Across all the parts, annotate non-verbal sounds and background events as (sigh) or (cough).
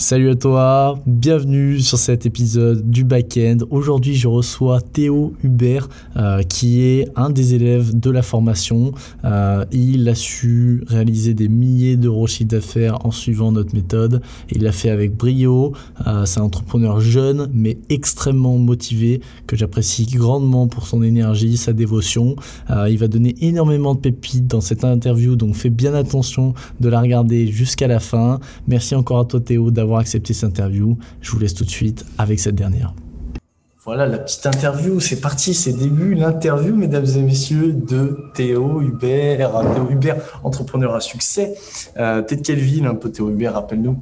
Salut à toi, bienvenue sur cet épisode du Backend. Aujourd'hui, je reçois Théo Hubert, euh, qui est un des élèves de la formation. Euh, il a su réaliser des milliers d'euros de chiffre d'affaires en suivant notre méthode. Il l'a fait avec brio. Euh, c'est un entrepreneur jeune, mais extrêmement motivé, que j'apprécie grandement pour son énergie, sa dévotion. il va donner énormément de pépites dans cette interview, donc fais bien attention de la regarder jusqu'à la fin. Merci encore à toi Théo d'avoir accepté cette interview. Je vous laisse tout de suite avec cette dernière. Voilà la petite interview, c'est parti, c'est début l'interview, mesdames et messieurs, de Théo Hubert. Théo Hubert, entrepreneur à succès. Euh, T'es de quelle ville un peu Théo Hubert, rappelle-nous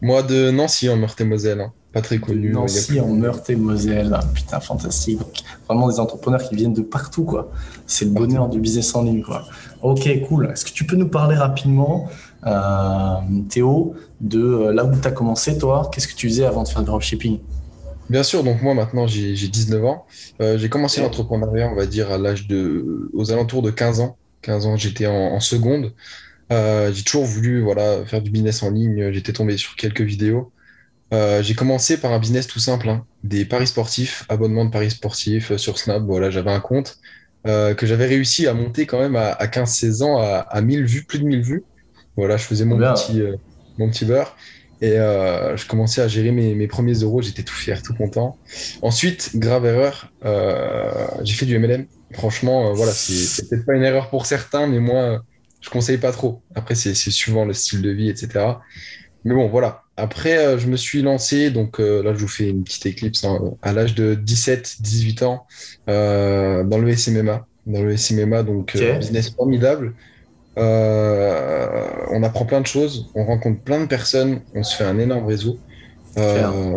Moi de Nancy en Meurthe-et-Moselle, hein. pas très connu. Nancy en Meurthe-et-Moselle, putain fantastique. vraiment des entrepreneurs qui viennent de partout quoi. C'est le bonheur du business en ligne quoi. Ok cool. Est-ce que tu peux nous parler rapidement euh, Théo, de euh, là où tu as commencé, toi, qu'est-ce que tu faisais avant de faire du dropshipping? Bien sûr, donc moi maintenant j'ai 19 ans. Euh, j'ai commencé l'entrepreneuriat, on va dire, à l'âge de, aux alentours de 15 ans. 15 ans, j'étais en, seconde. j'ai toujours voulu voilà, faire du business en ligne. J'étais tombé sur quelques vidéos. j'ai commencé par un business tout simple, hein. des paris sportifs, abonnement de paris sportifs sur Snap. Voilà, j'avais un compte que j'avais réussi à monter quand même à, 15-16 ans à, à 1000 vues, plus de 1000 vues. Voilà, je faisais mon petit, euh, mon petit beurre. Et euh, je commençais à gérer mes, mes premiers euros. J'étais tout fier, tout content. Ensuite, grave erreur, euh, j'ai fait du MLM. Franchement, voilà, c'est peut-être pas une erreur pour certains, mais moi, je conseille pas trop. Après, c'est suivant le style de vie, etc. Mais bon, voilà. Après, je me suis lancé, donc là, je vous fais une petite éclipse, hein, à l'âge de 17-18 ans, dans le SMMA. Dans le SMMA, donc business formidable. Euh, on apprend plein de choses, on rencontre plein de personnes, on se fait un énorme réseau. Euh,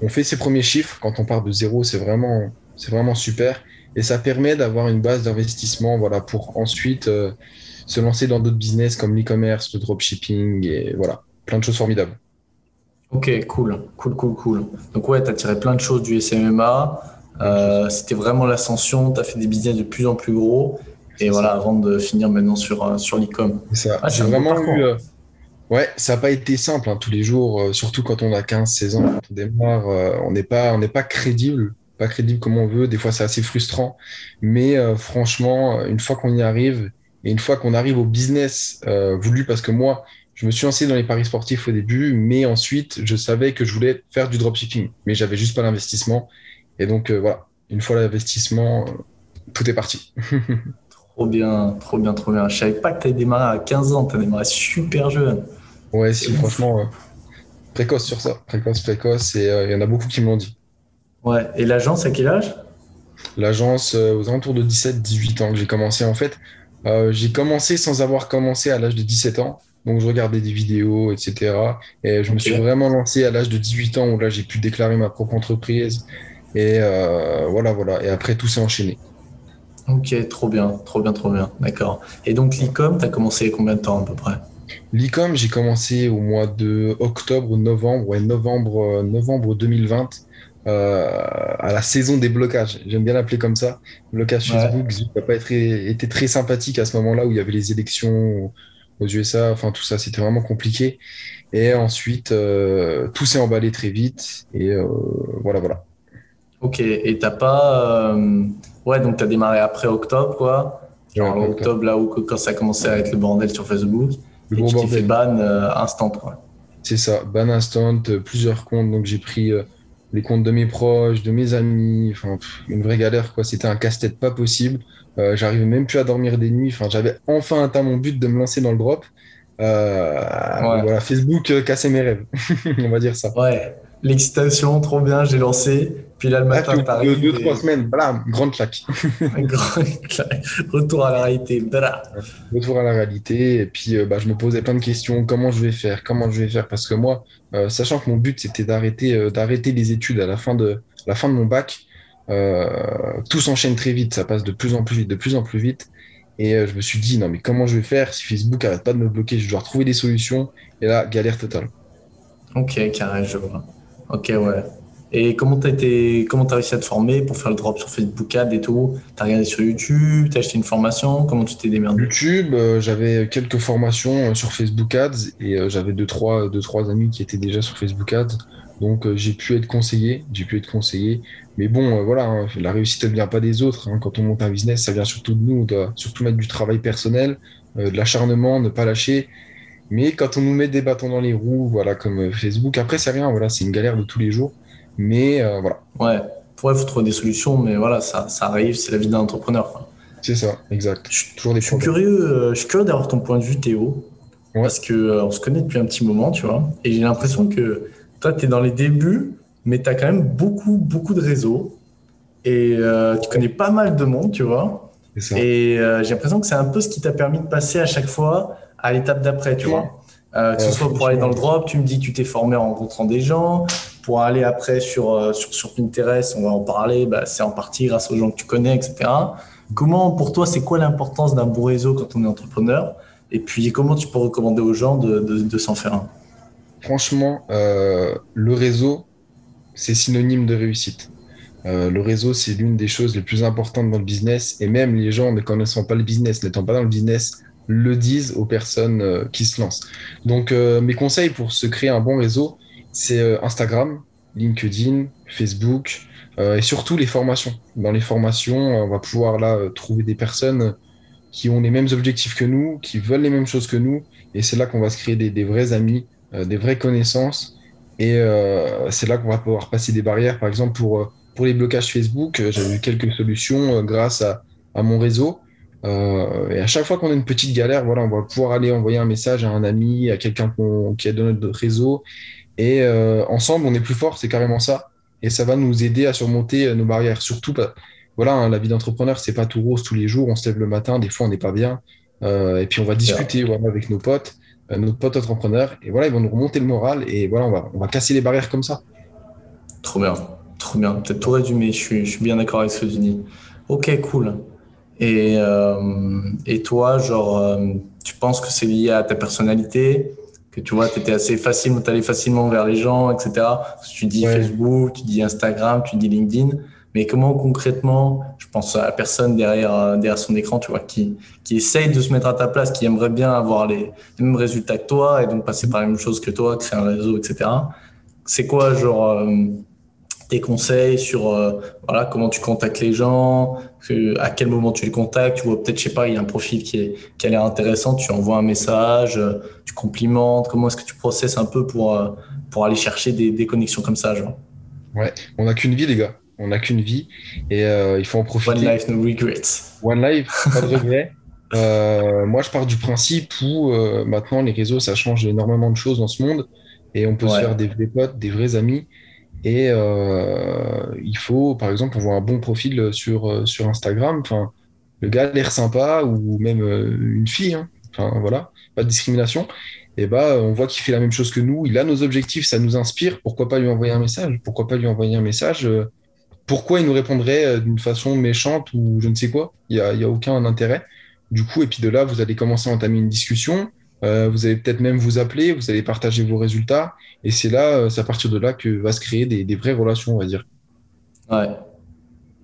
on fait ses premiers chiffres quand on part de zéro, c'est vraiment, c'est vraiment super. Et ça permet d'avoir une base d'investissement voilà, pour ensuite euh, se lancer dans d'autres business comme l'e-commerce, le dropshipping et voilà, plein de choses formidables. Ok, cool, cool, cool, cool. Donc ouais, tu as tiré plein de choses du SMMA. C'était vraiment l'ascension, tu as fait des business de plus en plus gros. Et voilà, avant de finir maintenant sur, euh, sur l'e-com. Ça. Ah, J'ai vraiment eu. Euh, ouais, ça n'a pas été simple hein, tous les jours, euh, surtout quand on a 15-16 ans, quand on démarre, on n'est pas, on pas crédible, pas crédible comme on veut. Des fois, c'est assez frustrant. Mais franchement, une fois qu'on y arrive et une fois qu'on arrive au business voulu, parce que moi, je me suis lancé dans les paris sportifs au début, mais ensuite, je savais que je voulais faire du dropshipping, mais j'avais juste pas l'investissement. Et donc, voilà, une fois l'investissement, tout est parti. (laughs) Trop bien, trop bien, trop bien. Je savais pas que tu avais démarré à 15 ans, tu as démarré super jeune. Ouais, si, franchement, euh, précoce sur ça. Précoce, précoce, et il euh, y en a beaucoup qui me l'ont dit. Ouais, et l'agence, à quel âge? L'agence, euh, aux alentours de 17-18 ans que j'ai commencé. En fait, j'ai commencé sans avoir commencé à l'âge de 17 ans. Donc, je regardais des vidéos, etc. Et je me suis vraiment lancé à l'âge de 18 ans où là, j'ai pu déclarer ma propre entreprise. Et voilà, voilà. Et après, tout s'est enchaîné. Ok, trop bien, trop bien, trop bien. D'accord. Et donc l'e-com, tu as commencé combien de temps à peu près? L'e-com, j'ai commencé au mois de octobre ou novembre, ouais, novembre, euh, novembre 2020, euh, à la saison des blocages. J'aime bien l'appeler comme ça. Blocage Facebook, n'a pas été, été, très sympathique à ce moment-là où il y avait les élections aux USA, enfin tout ça, c'était vraiment compliqué. Et ensuite, euh, tout s'est emballé très vite. Et voilà, voilà. Ok, et t'as pas. Ouais, donc tu as démarré après octobre, quoi. Genre octobre, là où quand ça a commencé à être le bordel sur Facebook. et tu t'es fait ban euh, instant, quoi. C'est ça, ban instant, euh, plusieurs comptes. Donc j'ai pris euh, les comptes de mes proches, de mes amis. Enfin, une vraie galère, quoi. C'était un casse-tête pas possible. J'arrivais même plus à dormir des nuits. Enfin, j'avais enfin atteint mon but de me lancer dans le drop. Voilà, Facebook cassait mes rêves. (laughs) On va dire ça. Ouais, l'excitation, trop bien, j'ai lancé. Puis là, le matin, ah. Deux, deux, trois semaines, blam, grande claque. (laughs) Retour à la réalité, blah. Retour à la réalité. Et puis, euh, bah, je me posais plein de questions. Comment je vais faire? Comment je vais faire? Parce que moi, euh, sachant que mon but, c'était d'arrêter euh, d'arrêter les études à la fin de, la fin de mon bac, tout s'enchaîne très vite. Ça passe de plus en plus vite, de plus en plus vite. Et je me suis dit, non, mais comment je vais faire si Facebook arrête pas de me bloquer? Je dois trouver des solutions. Et là, galère totale. Ok, carré, je vois. Ok, ouais. Et comment tu as, comment as réussi à te former pour faire le drop sur Facebook Ads et tout? Tu as regardé sur YouTube? Tu as acheté une formation? Comment tu t'es démerdé? YouTube, euh, j'avais quelques formations euh, sur Facebook Ads et euh, j'avais deux trois, deux, trois amis qui étaient déjà sur Facebook Ads. Donc j'ai pu être conseillé, j'ai pu être conseillé. Mais bon, voilà, hein, la réussite, ne vient pas des autres. Hein. Quand on monte un business, ça vient surtout de nous. On doit surtout mettre du travail personnel, de l'acharnement, ne pas lâcher. Mais quand on nous met des bâtons dans les roues, voilà, comme Facebook, après, c'est rien, voilà, c'est une galère de tous les jours. Mais euh, voilà. Ouais, il faut trouver des solutions, mais voilà, ça, ça arrive, c'est la vie d'un entrepreneur. C'est ça, exact. Je, Toujours des je suis curieux, euh, je suis curieux d'avoir ton point de vue, Théo, parce que euh, on se connaît depuis un petit moment, tu vois, et j'ai l'impression que toi, tu es dans les débuts, mais tu as quand même beaucoup, beaucoup de réseaux, et tu connais pas mal de monde, tu vois. Et j'ai l'impression que c'est un peu ce qui t'a permis de passer à chaque fois à l'étape d'après, tu vois. Que ce soit pour aller dans le drop, tu me dis que tu t'es formé en rencontrant des gens, pour aller après sur, euh, sur, sur, Pinterest, on va en parler, bah, c'est en partie grâce aux gens que tu connais, etc. Comment, pour toi, c'est quoi l'importance d'un beau réseau quand on est entrepreneur? Et puis, comment tu peux recommander aux gens de, de, s'en faire un? Franchement, euh, le réseau, c'est synonyme de réussite. Euh, le réseau, c'est l'une des choses les plus importantes dans le business. Et même les gens ne connaissant pas le business, n'étant pas dans le business, le disent aux personnes qui se lancent. Donc, mes conseils pour se créer un bon réseau, c'est euh, Instagram, LinkedIn, Facebook euh, et surtout les formations. Dans les formations, on va pouvoir là euh, trouver des personnes qui ont les mêmes objectifs que nous, qui veulent les mêmes choses que nous, et c'est là qu'on va se créer des, vrais amis, des vraies connaissances, et c'est là qu'on va pouvoir passer des barrières. Par exemple, pour, pour les blocages Facebook, j'ai eu quelques solutions grâce à, à, mon réseau. Et à chaque fois qu'on a une petite galère, voilà, on va pouvoir aller envoyer un message à un ami, à quelqu'un qui est dans notre réseau, et euh, ensemble, on est plus fort, c'est carrément ça. Et ça va nous aider à surmonter euh, nos barrières. Surtout, bah, voilà, hein, la vie d'entrepreneur, c'est pas tout rose tous les jours. On se lève le matin, des fois, on n'est pas bien. Euh, et puis, on va discuter voilà, avec nos potes, nos potes entrepreneurs. Et voilà, ils vont nous remonter le moral. Et voilà, on va, on va casser les barrières comme ça. Trop bien. Trop bien. Peut-être tout résumé. Je suis, je suis bien d'accord avec ce que tu dis. Ok, cool. Et, et toi, genre, tu penses que c'est lié à ta personnalité? Que tu vois, tu étais assez facile, tu allais facilement vers les gens, etc. Tu dis Facebook, tu dis Instagram, tu dis LinkedIn. Mais comment concrètement, je pense à la personne derrière, euh, derrière son écran, tu vois, qui, qui essaye de se mettre à ta place, qui aimerait bien avoir les, mêmes résultats que toi et donc passer par la même chose que toi, créer un réseau, etc. C'est quoi, genre, euh, tes conseils sur euh, voilà, comment tu contactes les gens, à quel moment tu les contactes. Tu vois, peut-être, je sais pas, il y a un profil qui, est, qui a l'air intéressant, tu envoies un message, euh, tu complimentes. Comment est-ce que tu processes un peu pour, euh, pour aller chercher des, des, connexions comme ça genre? Ouais, on n'a qu'une vie, les gars. On n'a qu'une vie et il faut en profiter. One life, no regrets. One life, pas de regrets. (laughs) moi, je pars du principe où maintenant les réseaux, ça change énormément de choses dans ce monde et on peut se faire des vrais potes, des vrais amis. Et euh, il faut, par exemple, on voit un bon profil sur, euh, sur Instagram. Enfin, le gars a l'air sympa, ou même euh, une fille. Hein. Enfin, voilà, pas de discrimination. Et bah, on voit qu'il fait la même chose que nous. Il a nos objectifs, ça nous inspire. Pourquoi pas lui envoyer un message? Pourquoi pas lui envoyer un message? Pourquoi il nous répondrait d'une façon méchante ou je ne sais quoi? Il n'y a, a aucun intérêt. Du coup, et puis de là, vous allez commencer à entamer une discussion. Euh, vous allez peut-être même vous appeler, vous allez partager vos résultats. Et c'est là, euh, c'est à partir de là que va se créer des, des vraies relations, on va dire. Ouais.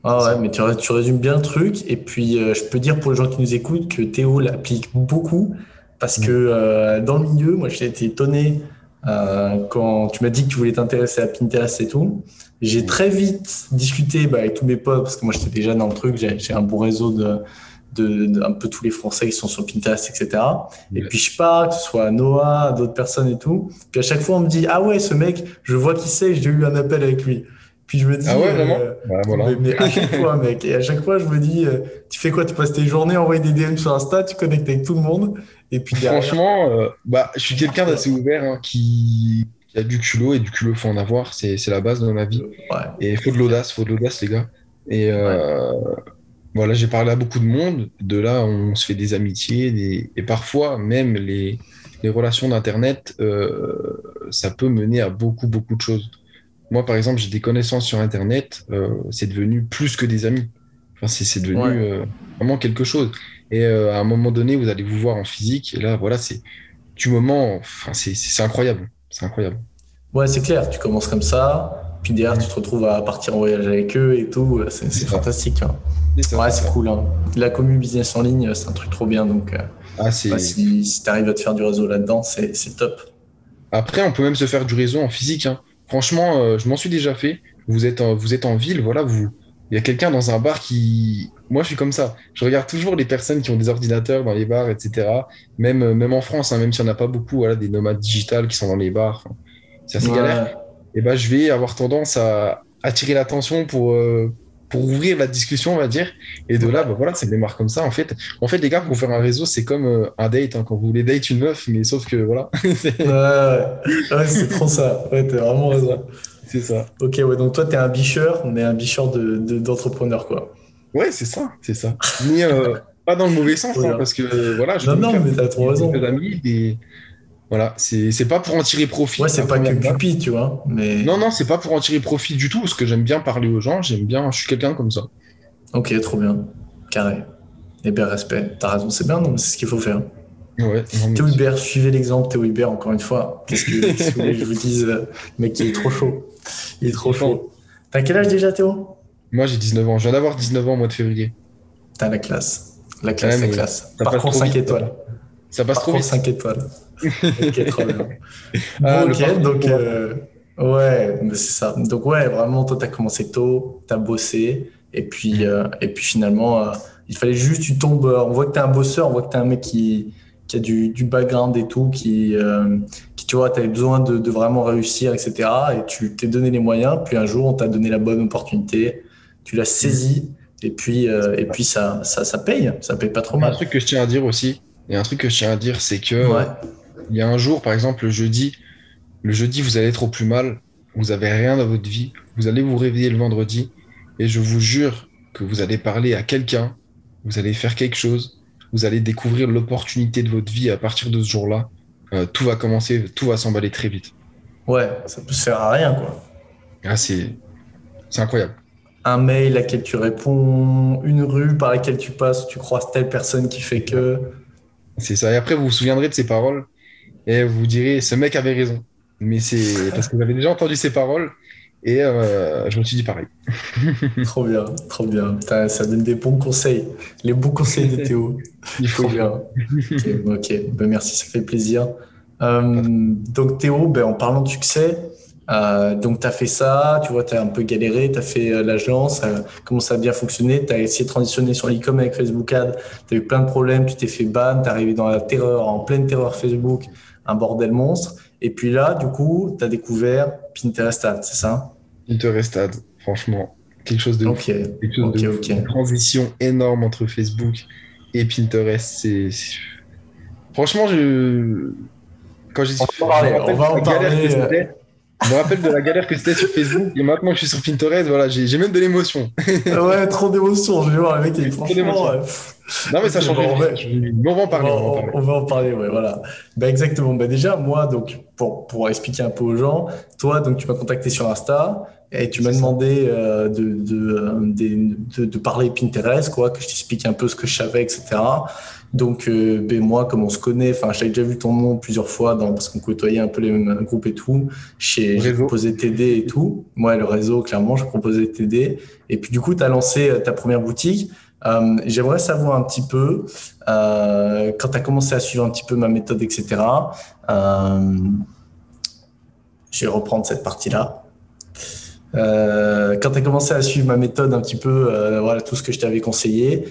Ah ouais, mais tu, tu, résumes bien le truc. Et puis, euh, je peux dire pour les gens qui nous écoutent que Théo l'applique beaucoup. Parce que dans le milieu, moi, j'ai été étonné quand tu m'as dit que tu voulais t'intéresser à Pinterest et tout. J'ai très vite discuté bah, avec tous mes potes, parce que moi, j'étais déjà dans le truc. J'ai un bon réseau de, de, un peu tous les Français qui sont sur Pinterest, etc. Et puis je pars, que ce soit Noah, d'autres personnes et tout. Puis à chaque fois, on me dit Ah ouais, ce mec, je vois qui c'est, j'ai eu un appel avec lui. Puis je me dis, ah ouais, vraiment euh, bah, mais, à chaque (laughs) fois, mec. Et à chaque fois, je me dis, euh, tu fais quoi? Tu passes tes journées à envoyer des DM sur Insta, tu connectes avec tout le monde? Et puis Franchement, euh, bah, je suis quelqu'un d'assez ouvert hein, qui... qui, a du culot et du culot, faut en avoir. C'est la base de ma vie. Et il faut de l'audace, faut de l'audace, les gars. Et voilà, j'ai parlé à beaucoup de monde. De là, on se fait des amitiés. Et parfois, même les, les relations d'Internet, euh, ça peut mener à beaucoup, beaucoup de choses. Moi, par exemple, j'ai des connaissances sur Internet. Euh, c'est devenu plus que des amis. Enfin, c'est devenu euh, vraiment quelque chose. Et à un moment donné, vous allez vous voir en physique. Et là, voilà, c'est du moment. Enfin, c'est incroyable. C'est incroyable. Ouais, c'est clair. Tu commences comme ça Puis derrière, tu te retrouves à partir en voyage avec eux et tout. C'est fantastique. Hein. Ouais, c'est cool. Hein. La commune business en ligne, c'est un truc trop bien. Donc, euh, ah, si, si tu arrives à te faire du réseau là-dedans, c'est top. Après, on peut même se faire du réseau en physique. Hein. Franchement, euh, je m'en suis déjà fait. Vous êtes, en, vous êtes en ville, voilà, vous. Il y a quelqu'un dans un bar qui. Moi, je suis comme ça. Je regarde toujours les personnes qui ont des ordinateurs dans les bars, etc. Même, euh, même en France, hein, même s'il n'y en a pas beaucoup, voilà, des nomades digitales qui sont dans les bars. c'est assez galère. Et ben, je vais avoir tendance à attirer l'attention pour, pour ouvrir la discussion, on va dire. Et de là, bah, voilà, ça démarre comme ça. En fait, en fait les gars, pour faire un réseau, c'est comme euh, un date. Hein, quand vous voulez date une meuf, mais sauf que voilà. (laughs) ouais, ouais. c'est trop ça. Ouais, t'as vraiment raison. C'est ça. Ok, ouais, donc toi, t'es un bicheur, mais un bicheur d'entrepreneur, de, quoi. Ouais, c'est ça, c'est ça. Mais euh, pas dans le mauvais sens, hein, parce que voilà, je Non, non, mais t'as trop raison. Amis et voilà, c'est pas pour en tirer profit. Ouais, c'est pas que Cupid, tu vois. Mais... Non, non, c'est pas pour en tirer profit du tout, parce que j'aime bien parler aux gens, j'aime bien, je suis quelqu'un comme ça. Ok, trop bien. Carré. Et eh bien, respect. T'as raison, c'est bien, non, c'est ce qu'il faut faire. Ouais. Théo Hubert, suivez l'exemple, Théo Hubert, encore une fois. Qu'est-ce que, qu que je vous dise, euh, mec, il est trop chaud. Il est trop chaud. T'as quel âge déjà, Théo? Moi, j'ai 19 ans. Je viens d'avoir 19 ans au mois de février. T'as la classe. La classe, la classe. Parcours 5 étoiles. Ça passe trop vite. 5 étoiles. Ok, trop (laughs) bien. Ah, ok, donc, euh, ouais, c'est ça. Donc, ouais, vraiment, toi, tu as commencé tôt, tu as bossé, et puis, euh, et puis finalement, euh, il fallait juste, tu tombes, on voit que tu es un bosseur, on voit que tu es un mec qui, qui a du, du, background et tout, qui, qui tu vois, tu avais besoin de, de, vraiment réussir, etc. Et tu t'es donné les moyens, puis un jour, on t'a donné la bonne opportunité, tu l'as saisi, et puis, et puis ça, ça, ça paye, ça paye pas trop mal. Un truc que je tiens à dire aussi, et un truc que je tiens à dire, c'est que il y a un jour, par exemple, le jeudi, le jeudi, vous allez être au plus mal, vous avez rien dans votre vie, vous allez vous réveiller le vendredi, et je vous jure que vous allez parler à quelqu'un, vous allez faire quelque chose, vous allez découvrir l'opportunité de votre vie à partir de ce jour-là. Euh, tout va commencer, tout va s'emballer très vite. Ouais, ça peut se faire à rien, quoi. Ah, c'est incroyable. Un mail à laquelle tu réponds, une rue par laquelle tu passes, tu croises telle personne qui fait que. C'est ça. Et après, vous vous souviendrez de ces paroles et vous direz, ce mec avait raison. Mais c'est (laughs) parce que vous avez déjà entendu ces paroles et euh, je me suis dit pareil. (laughs) trop bien, trop bien. ça donne des bons conseils, les bons conseils de Théo. (laughs) Il faut bien. ok, ben, merci, ça fait plaisir. Euh, donc Théo, ben, en parlant de succès, euh, donc tu as fait ça, tu vois, tu as un peu galéré, tu as fait l'agence, comment ça a bien fonctionné, tu as essayé de transitionner sur l'e-com avec Facebook Ad, tu as eu plein de problèmes, tu t'es fait ban, tu es arrivé dans la terreur, en pleine terreur Facebook, un bordel monstre. Et puis là, du coup, tu as découvert Pinterest Ad, c'est ça? Pinterest Ad, franchement, quelque chose de quelque chose de Une transition énorme entre Facebook et Pinterest. C'est franchement, je quand j'ai on, on va en parler. Euh. Je me rappelle de la galère que c'était sur Facebook et maintenant que je suis sur Pinterest, voilà, j'ai même de l'émotion. ouais, trop d'émotion. Je vais voir le mec, il est franchement. Non, mais ça change. On, on, va en parler. On, va en parler, ouais, voilà. Bah, exactement. Bah, déjà, moi, donc, pour, pour expliquer un peu aux gens, toi, donc, tu m'as contacté sur Insta et tu m'as demandé euh, de, de, de, de, parler Pinterest, quoi, que je t'explique un peu ce que je savais, etc. Donc, euh, ben moi, comme on se connaît, enfin, j'avais déjà vu ton nom plusieurs fois dans, parce qu'on côtoyait un peu les mêmes groupes et tout. J'ai proposé t'aider et tout. Moi, le réseau, clairement, je proposais t'aider. Et puis, du coup, tu as lancé euh, ta première boutique. Euh, J'aimerais savoir un petit peu, euh, quand tu as commencé à suivre un petit peu ma méthode, etc., euh, je vais reprendre cette partie-là. Quand tu as commencé à suivre ma méthode un petit peu, voilà tout ce que je t'avais conseillé,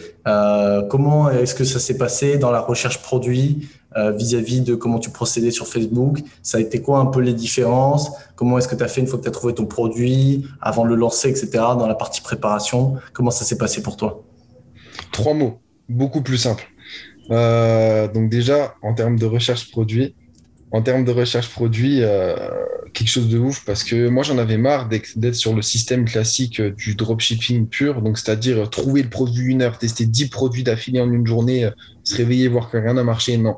comment est-ce que ça s'est passé dans la recherche produit vis-à-vis de comment tu procédais sur Facebook? Ça a été quoi un peu les différences? Comment est-ce que tu as fait une fois que tu as trouvé ton produit, avant de le lancer, etc., dans la partie préparation? Comment ça s'est passé pour toi? Trois mots, beaucoup plus simple. donc déjà, en termes de recherche produit, en termes de recherche produit, euh, quelque chose de ouf parce que moi j'en avais marre d'être sur le système classique euh, du dropshipping pur, donc c'est-à-dire euh, trouver le produit une heure, tester 10 produits d'affilée en une journée, se réveiller, voir que rien n'a marché. Non.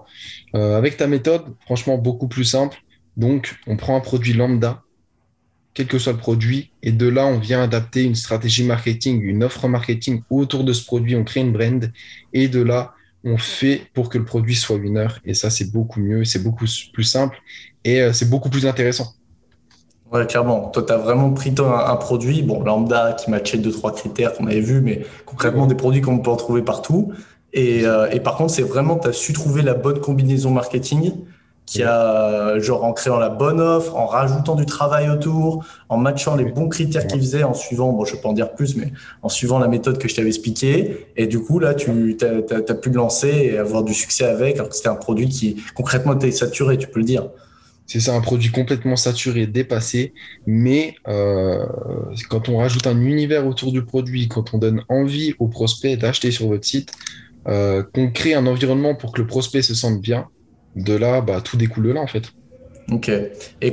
avec ta méthode, franchement, beaucoup plus simple. Donc, on prend un produit lambda, quel que soit le produit, et de là, on vient adapter une stratégie marketing, une offre marketing autour de ce produit, on crée une brand, et de là, on fait pour que le produit soit winner. Et ça, c'est beaucoup mieux, c'est beaucoup plus simple et euh, c'est beaucoup plus intéressant. Ouais, clairement. Toi, tu as vraiment pris un, produit, bon, lambda qui matchait deux, trois critères qu'on avait vus, mais concrètement des produits qu'on peut en trouver partout. Et, euh, et par contre, c'est vraiment, tu as su trouver la bonne combinaison marketing qui a, genre, en créant la bonne offre, en rajoutant du travail autour, en matchant les bons critères qu'il faisait, en suivant, bon, je peux en dire plus, mais en suivant la méthode que je t'avais expliquée. Et du coup, là, tu as, pu le lancer et avoir du succès avec, alors que c'était un produit qui, concrètement, était saturé, tu peux le dire. C'est ça, un produit complètement saturé, dépassé. Mais euh, quand on rajoute un univers autour du produit, quand on donne envie aux prospects d'acheter sur votre site, euh, qu'on crée un environnement pour que le prospect se sente bien, de là, bah, tout découle de là, en fait. Ok. Et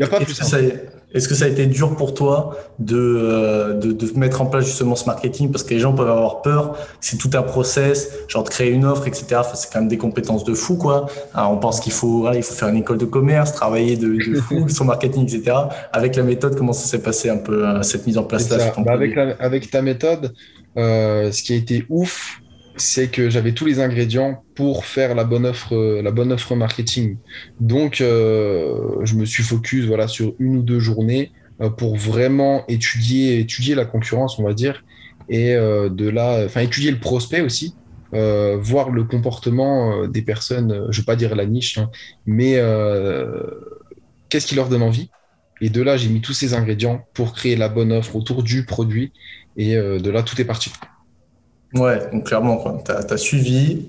est-ce que, ça, a été dur pour toi de, euh, de, de, mettre en place justement ce marketing? Parce que les gens peuvent avoir peur, c'est tout un process, genre de créer une offre, etc. Enfin, c'est quand même des compétences de fou, quoi. on pense qu'il faut, il faut faire une école de commerce, travailler de, de (laughs) fou, son marketing, etc. Avec la méthode, comment ça s'est passé un peu, euh, cette mise en place-là bah, avec, avec ta méthode, euh, ce qui a été ouf, c'est que j'avais tous les ingrédients pour faire la bonne offre, la bonne offre marketing. Donc, euh, je me suis focus voilà, sur une ou deux journées euh, pour vraiment étudier, étudier la concurrence, on va dire, et euh, de là, enfin, étudier le prospect aussi, voir le comportement des personnes, je ne vais pas dire la niche, hein, mais qu'est-ce qui leur donne envie? Et de là, j'ai mis tous ces ingrédients pour créer la bonne offre autour du produit, et de là, tout est parti. Ouais, donc clairement, tu as, suivi.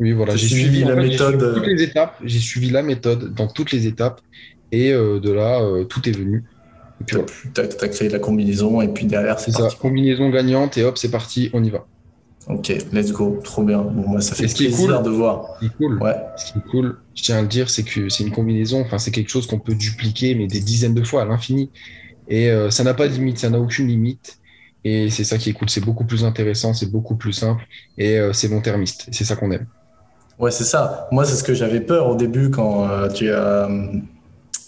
Oui, voilà, j'ai suivi, la méthode. toutes les étapes, j'ai suivi la méthode dans toutes les étapes, et euh, de là, euh, tout est venu. tu as, créé la combinaison, et puis derrière, c'est ça. Combinaison gagnante, et hop, c'est parti, on y va. Ok, let's go, trop bien. Bon, moi, ça fait plaisir de voir. Ce qui est cool, ouais. ce qui est cool je tiens à le dire, c'est que c'est une combinaison, enfin, c'est quelque chose qu'on peut dupliquer, mais des dizaines de fois à l'infini. Et euh, ça n'a pas de limite, ça n'a aucune limite. Et c'est ça qui est cool, c'est beaucoup plus intéressant, c'est beaucoup plus simple et euh, c'est long-termiste. C'est ça qu'on aime. Ouais, c'est ça. Moi, c'est ce que j'avais peur au début quand euh, tu as,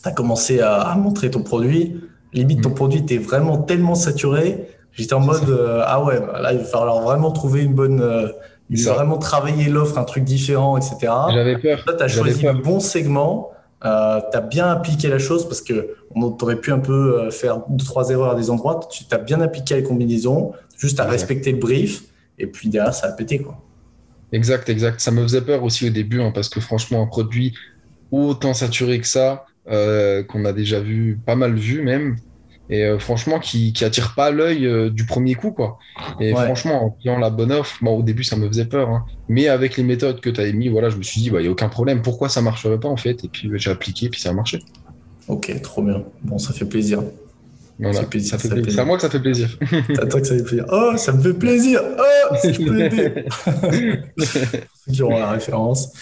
as, commencé à, montrer ton produit. Limite, ton mm. produit était vraiment tellement saturé. J'étais en mode, euh, ah ouais, bah là, il va falloir vraiment trouver une bonne. il va vraiment travailler l'offre, un truc différent, etc. J'avais peur. Toi, tu as choisi un bon segment euh, tu as bien appliqué la chose parce que on aurait pu un peu euh, faire deux trois erreurs à des endroits. Tu as bien appliqué les combinaisons, juste à respecter le brief et puis derrière ça a pété quoi. Exact, exact. Ça me faisait peur aussi au début hein, parce que franchement un produit autant saturé que ça euh, qu'on a déjà vu pas mal vu même et euh, franchement qui, qui attire pas l'œil euh, du premier coup quoi. Et franchement en ayant la bonne offre, bon, au début ça me faisait peur, hein. mais avec les méthodes que tu as mis, voilà, je me suis dit il bah, n'y a aucun problème, pourquoi ça marcherait pas en fait? Et puis bah, j'ai appliqué puis ça a marché. Ok, trop bien. Bon, ça fait plaisir. ça fait plaisir. C'est à moi que ça fait plaisir. C'est à toi que ça fait plaisir. Oh, ça me fait plaisir. Oh, si je peux aider. (laughs) (laughs) ceux qui auront la référence.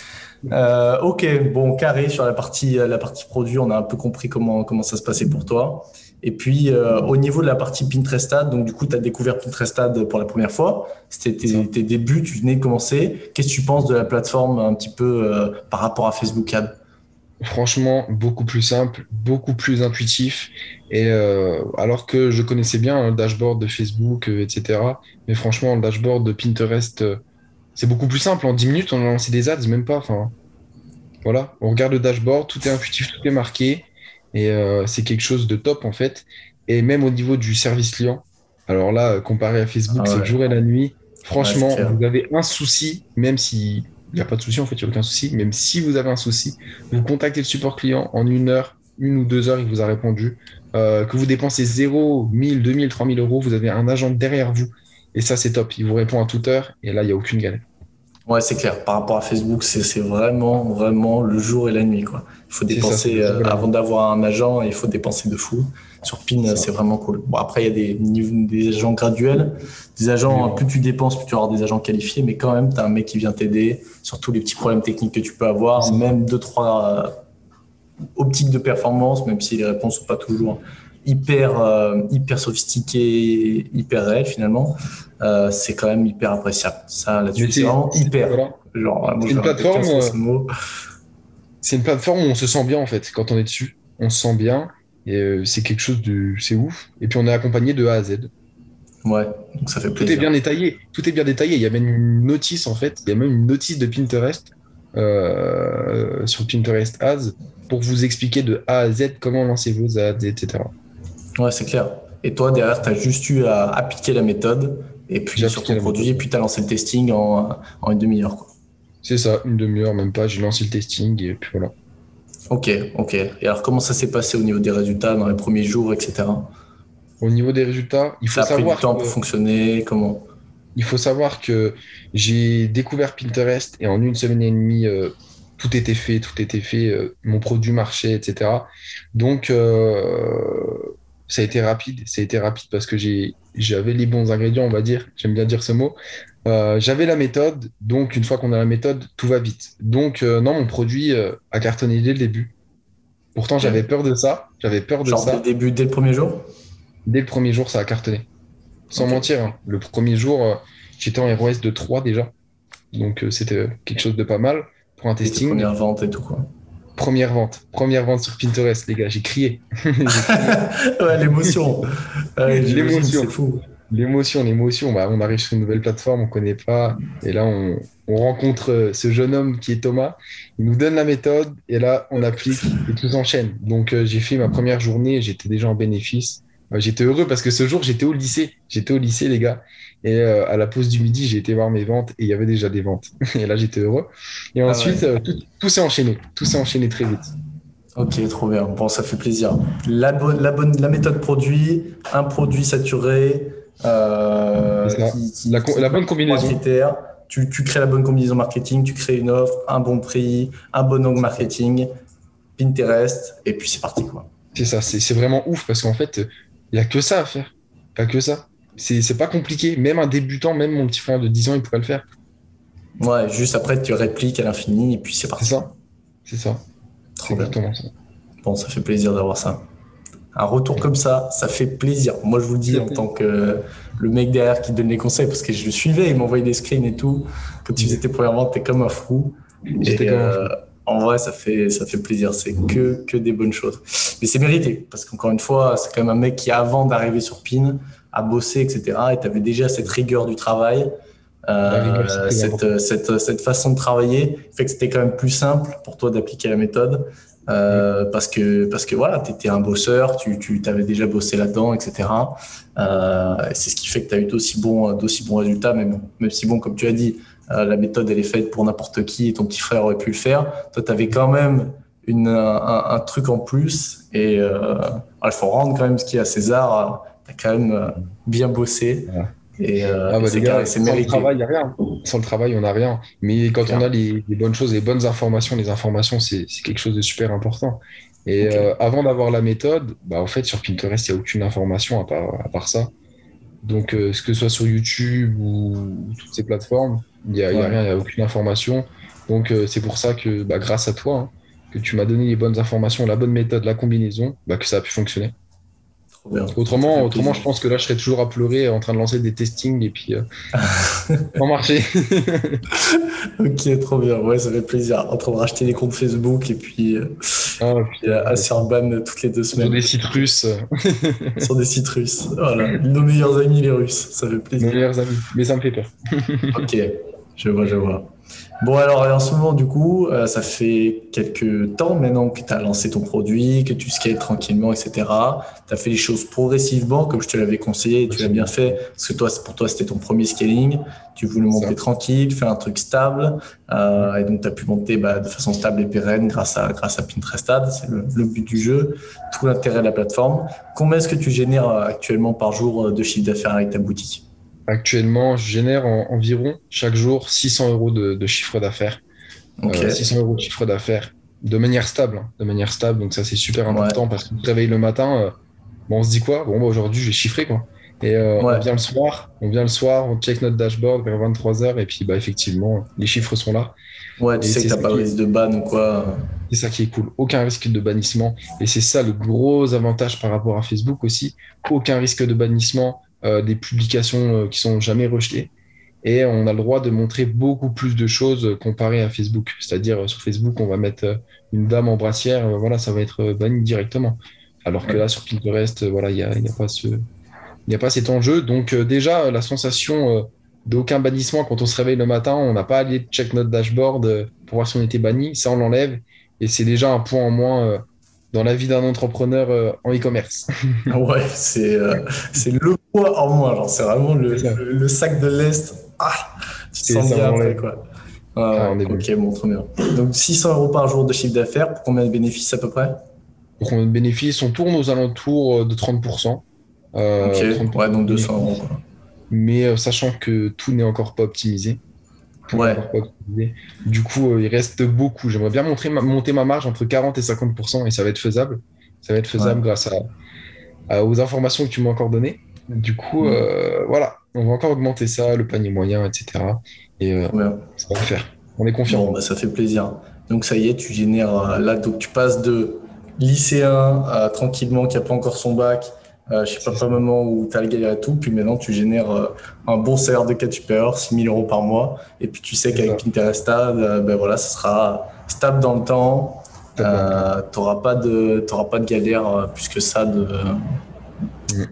Euh, ok, bon, carré sur la partie, la partie produit, on a un peu compris comment, comment ça se passait pour toi. Et puis, euh, au niveau de la partie Pinterest Ad, donc du coup, tu as découvert Pinterest Ad pour la première fois. C'était tes, débuts, tu venais de commencer. Qu'est-ce que tu penses de la plateforme un petit peu euh, par rapport à Facebook Ad Franchement, beaucoup plus simple, beaucoup plus intuitif. Et euh, alors que je connaissais bien le dashboard de Facebook, etc. Mais franchement, le dashboard de Pinterest, c'est beaucoup plus simple. En 10 minutes, on a lancé des ads, même pas. Enfin, voilà, on regarde le dashboard, tout est intuitif, tout est marqué. Et euh, c'est quelque chose de top en fait. Et même au niveau du service client, alors là, comparé à Facebook, ah c'est le jour et la nuit. Franchement, vous avez un souci, même si il n'y a pas de souci en fait, il n'y a aucun souci. Même si vous avez un souci, vous contactez le support client en une heure, une ou deux heures, il vous a répondu. Euh, que vous dépensez 0, 1000, 2000, 3000 euros, vous avez un agent derrière vous. Et ça, c'est top. Il vous répond à toute heure et là, il n'y a aucune galère. Ouais, c'est clair. Par rapport à Facebook, c'est vraiment, vraiment le jour et la nuit. Quoi. Il faut dépenser, euh, avant d'avoir un agent, il faut dépenser de fou. Sur PIN, c'est vraiment cool. Bon, après, il y a des, des agents graduels. Des agents, plus tu dépenses, plus tu auras des agents qualifiés. Mais quand même, tu as un mec qui vient t'aider sur tous les petits problèmes techniques que tu peux avoir. Même deux, trois euh, optiques de performance, même si les réponses sont pas toujours hyper, euh, hyper sophistiquées, hyper réelles finalement. Euh, c'est quand même hyper appréciable. Ça, là-dessus, c'est vraiment hyper. Genre, une plateforme. C'est une plateforme où on se sent bien en fait quand on est dessus. On se sent bien et euh, c'est quelque chose de, c'est ouf. Et puis on est accompagné de A à Z. Ouais, donc ça fait plaisir. Tout est bien détaillé. Tout est bien détaillé. Il y a même une notice en fait. Il y a même une notice de Pinterest sur Pinterest Ads pour vous expliquer de A à Z comment lancer vos ads, etc. Ouais, c'est clair. Et toi, derrière, tu as juste eu à appliquer la méthode et puis sur ton produit, et puis tu as lancé le testing en, en une demi-heure. C'est ça, une demi-heure, même pas. J'ai lancé le testing et puis voilà. Ok, ok. Et alors, comment ça s'est passé au niveau des résultats dans les premiers jours, etc. Au niveau des résultats, il faut ça a savoir. Pris du temps pour fonctionner, comment? Il faut savoir que j'ai découvert Pinterest et en une semaine et demie, euh, tout était fait, tout était fait, euh, mon produit marchait, etc. Donc, euh, ça a été rapide. Ça a été rapide parce que j'avais les bons ingrédients, on va dire. J'aime bien dire ce mot. Euh, j'avais la méthode, donc une fois qu'on a la méthode, tout va vite. Donc euh, non, mon produit euh, a cartonné dès le début. Pourtant, j'avais peur de ça. J'avais peur de Genre ça. Dès le début, dès le premier jour? Dès le premier jour, ça a cartonné. Sans mentir, hein. le premier jour, j'étais en ROS de 3 déjà. Donc c'était quelque chose de pas mal pour un testing. Première vente et tout quoi. Première vente, première vente sur Pinterest, les gars, j'ai crié. (laughs) (laughs) ouais, l'émotion. (laughs) l'émotion. C'est fou. L'émotion, l'émotion. Bah, on arrive sur une nouvelle plateforme, on ne connaît pas. Et là, on, on, rencontre ce jeune homme qui est Thomas. Il nous donne la méthode et là, on applique et tout s'enchaîne. Donc, euh, j'ai fait ma première journée, j'étais déjà en bénéfice. Euh, j'étais heureux parce que ce jour, j'étais au lycée. J'étais au lycée, les gars. Et euh, à la pause du midi, j'ai été voir mes ventes et il y avait déjà des ventes. (laughs) et là, j'étais heureux. Et ensuite, ah ouais. tout, tout s'est enchaîné. Tout s'est enchaîné très vite. Ok, trop bien. Bon, ça fait plaisir. La bonne, la bonne, la méthode produit, un produit saturé, euh, qui, qui, la, bonne combinaison. Critères. Tu, tu, crées la bonne combinaison marketing, tu crées une offre, un bon prix, un bon angle marketing, Pinterest, et puis c'est parti. quoi. C'est ça, c'est vraiment ouf parce qu'en fait, il n'y a que ça à faire. Pas que ça. C'est pas compliqué. Même un débutant, même mon petit frère de 10 ans, il pourrait le faire. Ouais, juste après, tu répliques à l'infini et puis c'est parti. C'est ça. C'est ça. Trop bien. Ça. Bon, ça fait plaisir d'avoir ça. Un retour comme ça, ça fait plaisir. Moi, je vous le dis en tant que le mec derrière qui donne les conseils, parce que je le suivais, il m'envoyait des screens et tout. Quand tu faisais tes premières ventes, t'es comme un fou. Et euh, en vrai, ça fait, ça fait plaisir. C'est que, que des bonnes choses. Mais c'est mérité, parce qu'encore une fois, c'est quand même un mec qui, avant d'arriver sur PIN, a bossé, etc. Et tu avais déjà cette rigueur du travail. Euh, cette, cette, cette, façon de travailler fait que c'était quand même plus simple pour toi d'appliquer la méthode euh, parce que parce que voilà tu étais un bosseur tu tu avais déjà bossé là-dedans etc euh, c'est ce qui fait que tu as eu d'aussi bons d'aussi bons résultats même même si bon comme tu as dit euh, la méthode elle est faite pour n'importe qui et ton petit frère aurait pu le faire. Toi tu avais quand même une un, truc en plus et il faut rendre quand même ce qu'il y a à César tu as quand même bien bossé. Et, euh, ah bah les gars, sans le travail, il n'y a rien. Sans le travail, on n'a rien. Mais quand on a les, les, bonnes choses, les bonnes informations, les informations, c'est quelque chose de super important. Et okay. euh, avant d'avoir la méthode, bah, en fait, sur Pinterest, il n'y a aucune information à part, à part ça. Donc, euh, ce que ce soit sur YouTube ou toutes ces plateformes, il n'y a, ouais. a, rien, il n'y a aucune information. Donc, euh, c'est pour ça que, bah, grâce à toi, hein, que tu m'as donné les bonnes informations, la bonne méthode, la combinaison, bah, que ça a pu fonctionner. Autrement, autrement je pense que là, je serais toujours à pleurer en train de lancer des testings et puis euh, (laughs) en marché. (laughs) ok, trop bien. Ouais, ça fait plaisir. En train de racheter les comptes Facebook et puis, euh, ah, puis euh, à se faire ban toutes les deux semaines. Sur des sites russes. (laughs) Sur des sites russes. Voilà. Nos meilleurs amis, les Russes. Ça fait plaisir. Nos meilleurs amis. Mais ça me fait peur. ok, je vois, je vois. Bon, alors en ce moment, du coup, euh, ça fait quelques temps maintenant que tu as lancé ton produit, que tu scales tranquillement, etc. Tu as fait les choses progressivement, comme je te l'avais conseillé, et tu l'as bien fait, parce que toi, pour toi, c'était ton premier scaling. Tu voulais monter tranquille, faire un truc stable, euh, et donc tu as pu monter bah, de façon stable et pérenne grâce à, grâce à Pinterest Ad. C'est le, le, but du jeu, tout l'intérêt de la plateforme. Combien est-ce que tu génères actuellement par jour de chiffre d'affaires avec ta boutique? Actuellement, je génère en, environ chaque jour 600 euros de, de chiffre d'affaires. Okay. Euh, 600 euros de chiffre d'affaires de manière stable. Hein, de manière stable, donc ça c'est super important ouais. parce que tu te réveilles le matin, euh, bon, on se dit quoi? Bon, bah, aujourd'hui je vais chiffrer quoi. Et euh, ouais. on vient le soir, on vient le soir, on check notre dashboard vers 23h et puis bah effectivement les chiffres sont là. Ouais, tu et sais que t'as pas de risque de ban ou quoi. C'est ça qui est cool. Aucun risque de bannissement. Et c'est ça le gros avantage par rapport à Facebook aussi. Aucun risque de bannissement des publications euh, qui sont jamais rejetées. Et on a le droit de montrer beaucoup plus de choses comparé à Facebook. C'est-à-dire, euh, sur Facebook, on va mettre une dame en brassière, voilà, ça va être banni directement. Alors que là, sur Pinterest, voilà, il n'y a, y a, pas ce, il a pas cet enjeu. Donc, déjà, la sensation d'aucun bannissement quand on se réveille le matin, on n'a pas à aller check notre dashboard pour voir si on était banni. Ça, on l'enlève. Et c'est déjà un point en moins dans la vie d'un entrepreneur euh, en e-commerce. (laughs) ouais, c'est euh, c'est le poids en moins. C'est vraiment le, le, sac de l'Est. Ah, tu te sens bien après, quoi. Ah, ok, bon, trop bien. Donc 600 euros par jour de chiffre d'affaires, pour combien de bénéfices à peu près? Pour combien de bénéfices? On tourne aux alentours de 30%. Euh, ok, ouais, donc 200 euros. Mais sachant que tout n'est encore pas optimisé. Ouais. Du coup, euh, il reste beaucoup. J'aimerais bien montrer monter ma marge entre 40 et 50% et ça va être faisable. Ça va être faisable grâce à, aux informations que tu m'as encore données. Du coup, mm. euh, voilà, on va encore augmenter ça, le panier moyen, etc. Et euh, ça va le faire. On est confiant. Bon, bah, ça fait plaisir. Donc ça y est, tu génères là, donc tu passes de lycéen à tranquillement qui n'a pas encore son bac euh, je sais pas, pas moment où tu as le galère et tout, puis maintenant tu génères euh, un bon salaire de 4 supérieur, 6 000 euros par mois, et puis tu sais qu'avec Pinterest, euh, ben voilà, ça sera stable dans le temps, euh, tu n'auras pas, de, pas de galère euh, plus que ça de,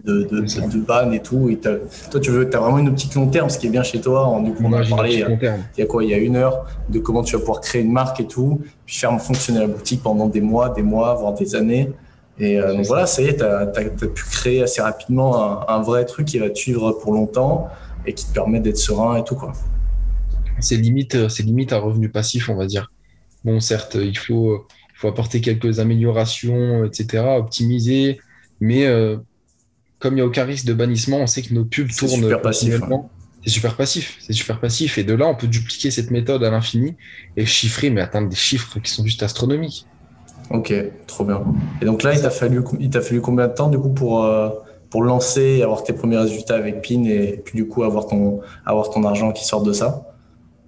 de, de, de, ban et tout. Et toi, tu veux, as vraiment une optique long terme, ce qui est bien chez toi. En, on a parlé il y a quoi, il y a une heure, de comment tu vas pouvoir créer une marque et tout, puis faire fonctionner la boutique pendant des mois, des mois, voire des années. Et euh, donc voilà, ça y est, tu as, pu créer assez rapidement un, vrai truc qui va te suivre pour longtemps et qui te permet d'être serein et tout. quoi. C'est limite, euh, c'est limite un revenu passif, on va dire. Bon, certes, il faut, il faut apporter quelques améliorations, etc., optimiser, mais euh, comme il n'y a aucun risque de bannissement, on sait que nos pubs tournent super passif, C'est super passif, c'est super passif. Et de là, on peut dupliquer cette méthode à l'infini et chiffrer, mais atteindre des chiffres qui sont juste astronomiques. Ok, trop bien. Et donc là, il t'a fallu, il t'a fallu combien de temps du coup pour, euh, pour lancer, avoir tes premiers résultats avec PIN et puis du coup avoir ton, avoir ton argent qui sort de ça?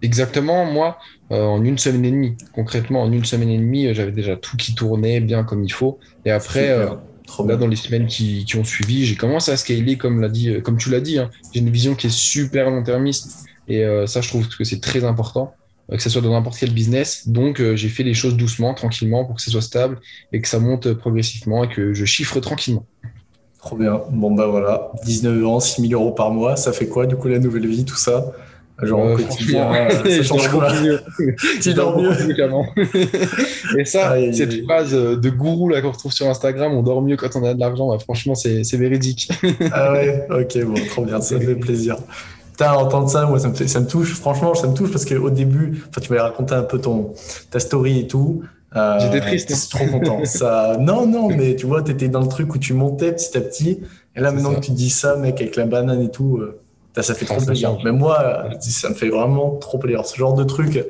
Exactement, moi, euh, en une semaine et demie. Concrètement, en une semaine et demie, euh, j'avais déjà tout qui tournait bien comme il faut. Et après, là, dans les semaines qui, qui ont suivi, j'ai commencé à scaler, comme, l'a dit, comme tu l'as dit. Hein. J'ai une vision qui est super long-termiste. Et ça, je trouve que c'est très important. Euh, que ce soit dans n'importe quel business. Donc, euh, j'ai fait les choses doucement, tranquillement, pour que ce soit stable et que ça monte progressivement et que je chiffre tranquillement. Trop bien. Bon, bah voilà, 19 ans, 6 000 euros par mois, ça fait quoi du coup la nouvelle vie, tout ça? Genre euh, quotidien, ça (laughs) change quoi? (laughs) Tu dors mieux? (laughs) Et ça, cette phrase de gourou là qu'on retrouve sur Instagram, on dort mieux quand on a de l'argent, bah, franchement, c'est véridique. ah ouais, ok, bon, trop bien, ça fait plaisir à entendre ça, moi, ça me, ça me touche. Franchement, ça me touche parce qu'au début, enfin, tu m'avais raconté un peu ton, ta story et tout. Euh, J'étais triste. Hein. trop content. ça, non, non, (laughs) mais tu vois, tu étais dans le truc où tu montais petit à petit. Et là, maintenant que tu dis ça, mec, avec la banane et tout, euh, ça fait trop plaisir. Mais moi, ça me fait vraiment trop plaisir. Ce genre de truc,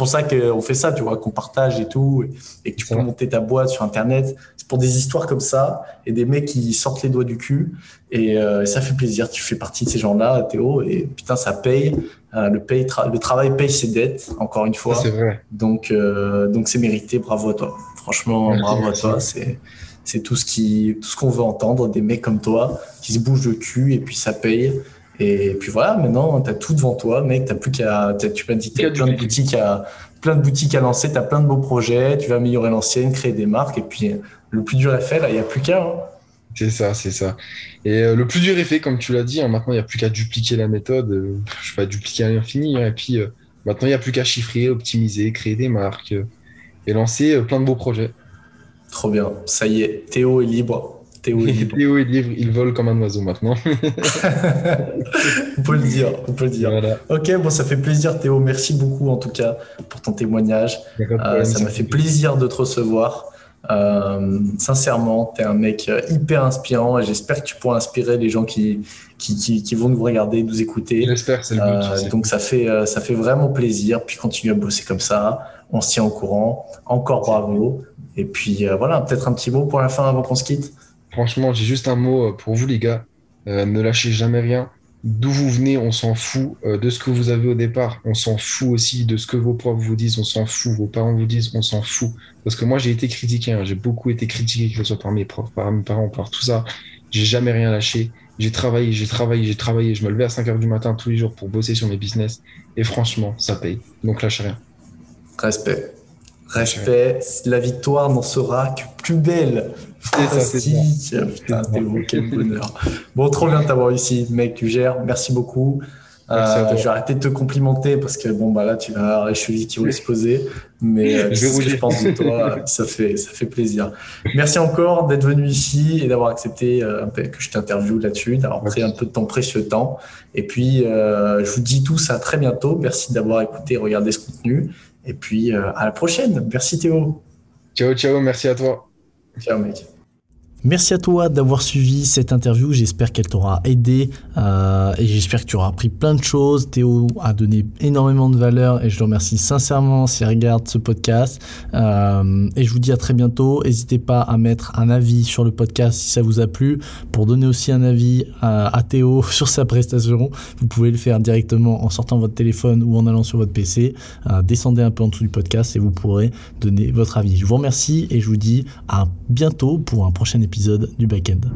pour ça qu'on fait ça, tu vois, qu'on partage et tout, et, que tu peux monter ta boîte sur Internet. C'est pour des histoires comme ça, et des mecs qui sortent les doigts du cul, et, euh, ça fait plaisir. Tu fais partie de ces gens-là, Théo, et putain, ça paye. Euh, le, paye le travail paye ses dettes, encore une fois. C'est vrai. Donc, euh, donc c'est mérité. Bravo à toi. Franchement, bravo à toi. C'est c'est tout ce qui tout ce qu'on veut entendre des mecs comme toi qui se bougent le cul et puis ça paye et puis voilà, maintenant, tu as tout devant toi, mec. T'as plus qu'à. Tu m'as dit, tu plein de boutiques à plein de boutiques à lancer, tu as plein de beaux projets, tu vas améliorer l'ancienne, créer des marques, et puis le plus dur est fait, là, il n'y a plus qu'à. Hein. C'est ça, c'est ça. Et euh, le plus dur est fait, comme tu l'as dit, hein, maintenant il n'y a plus qu'à dupliquer la méthode, euh, je vais dupliquer à l'infini, hein, et puis euh, maintenant il n'y a plus qu'à chiffrer, optimiser, créer des marques, et lancer plein de beaux projets. Trop bien, ça y est, Théo est libre. Théo est libre. il vole comme un oiseau maintenant. on peut le dire, on peut le dire. Ok, bon, ça fait plaisir Théo. Merci beaucoup en tout cas pour ton témoignage. Euh, ça m'a fait plaisir de te recevoir. Euh, sincèrement, tu es un mec hyper inspirant et j'espère que tu pourras inspirer les gens qui, qui, qui, vont nous regarder, nous écouter. J'espère, c'est le but. Euh, donc ça fait, ça fait vraiment plaisir. Puis continue à bosser comme ça. On se tient au courant. Encore bravo. Et puis voilà, peut-être un petit mot pour la fin avant qu'on se quitte. Franchement, j'ai juste un mot euh, pour vous, les gars. Euh, ne lâchez jamais rien. D'où vous venez, on s'en fout. Euh, de ce que vous avez au départ, on s'en fout aussi. De ce que vos profs vous disent, on s'en fout. Vos parents vous disent, on s'en fout. Parce que moi, j'ai été critiqué. Hein. J'ai beaucoup été critiqué, que ce soit par mes profs, par mes parents, par tout ça. J'ai jamais rien lâché. J'ai travaillé, j'ai travaillé, j'ai travaillé. Je me levais à 5 heures du matin tous les jours pour bosser sur mes business. Et franchement, ça paye. Donc lâchez rien. Respect. Respect, la victoire n'en sera que plus belle. Fantastique. Putain, quel bonheur. Bon, trop bien de t'avoir ici, mec, tu gères. Merci beaucoup. Euh, je vais arrêter de te complimenter parce que bon, bah là, tu vas les chevilles qui vont exploser. Mais euh, je, ce que je pense de toi, (laughs) ça fait, ça fait plaisir. Merci encore d'être venu ici et d'avoir accepté euh, que je t'interviewe là-dessus, d'avoir pris un peu de ton précieux temps. Et puis, euh, je vous dis tous à très bientôt. Merci d'avoir écouté et regardé ce contenu. Et puis, euh, à la prochaine. Merci Théo. Ciao, ciao. Merci à toi. Ciao, mec. Merci à toi d'avoir suivi cette interview. J'espère qu'elle t'aura aidé euh, et j'espère que tu auras appris plein de choses. Théo a donné énormément de valeur et je le remercie sincèrement s'il regarde ce podcast. Euh, et je vous dis à très bientôt. N'hésitez pas à mettre un avis sur le podcast si ça vous a plu. Pour donner aussi un avis à, à Théo (laughs) sur sa prestation, vous pouvez le faire directement en sortant votre téléphone ou en allant sur votre PC. Euh, descendez un peu en dessous du podcast et vous pourrez donner votre avis. Je vous remercie et je vous dis à bientôt pour un prochain épisode épisode du Backend.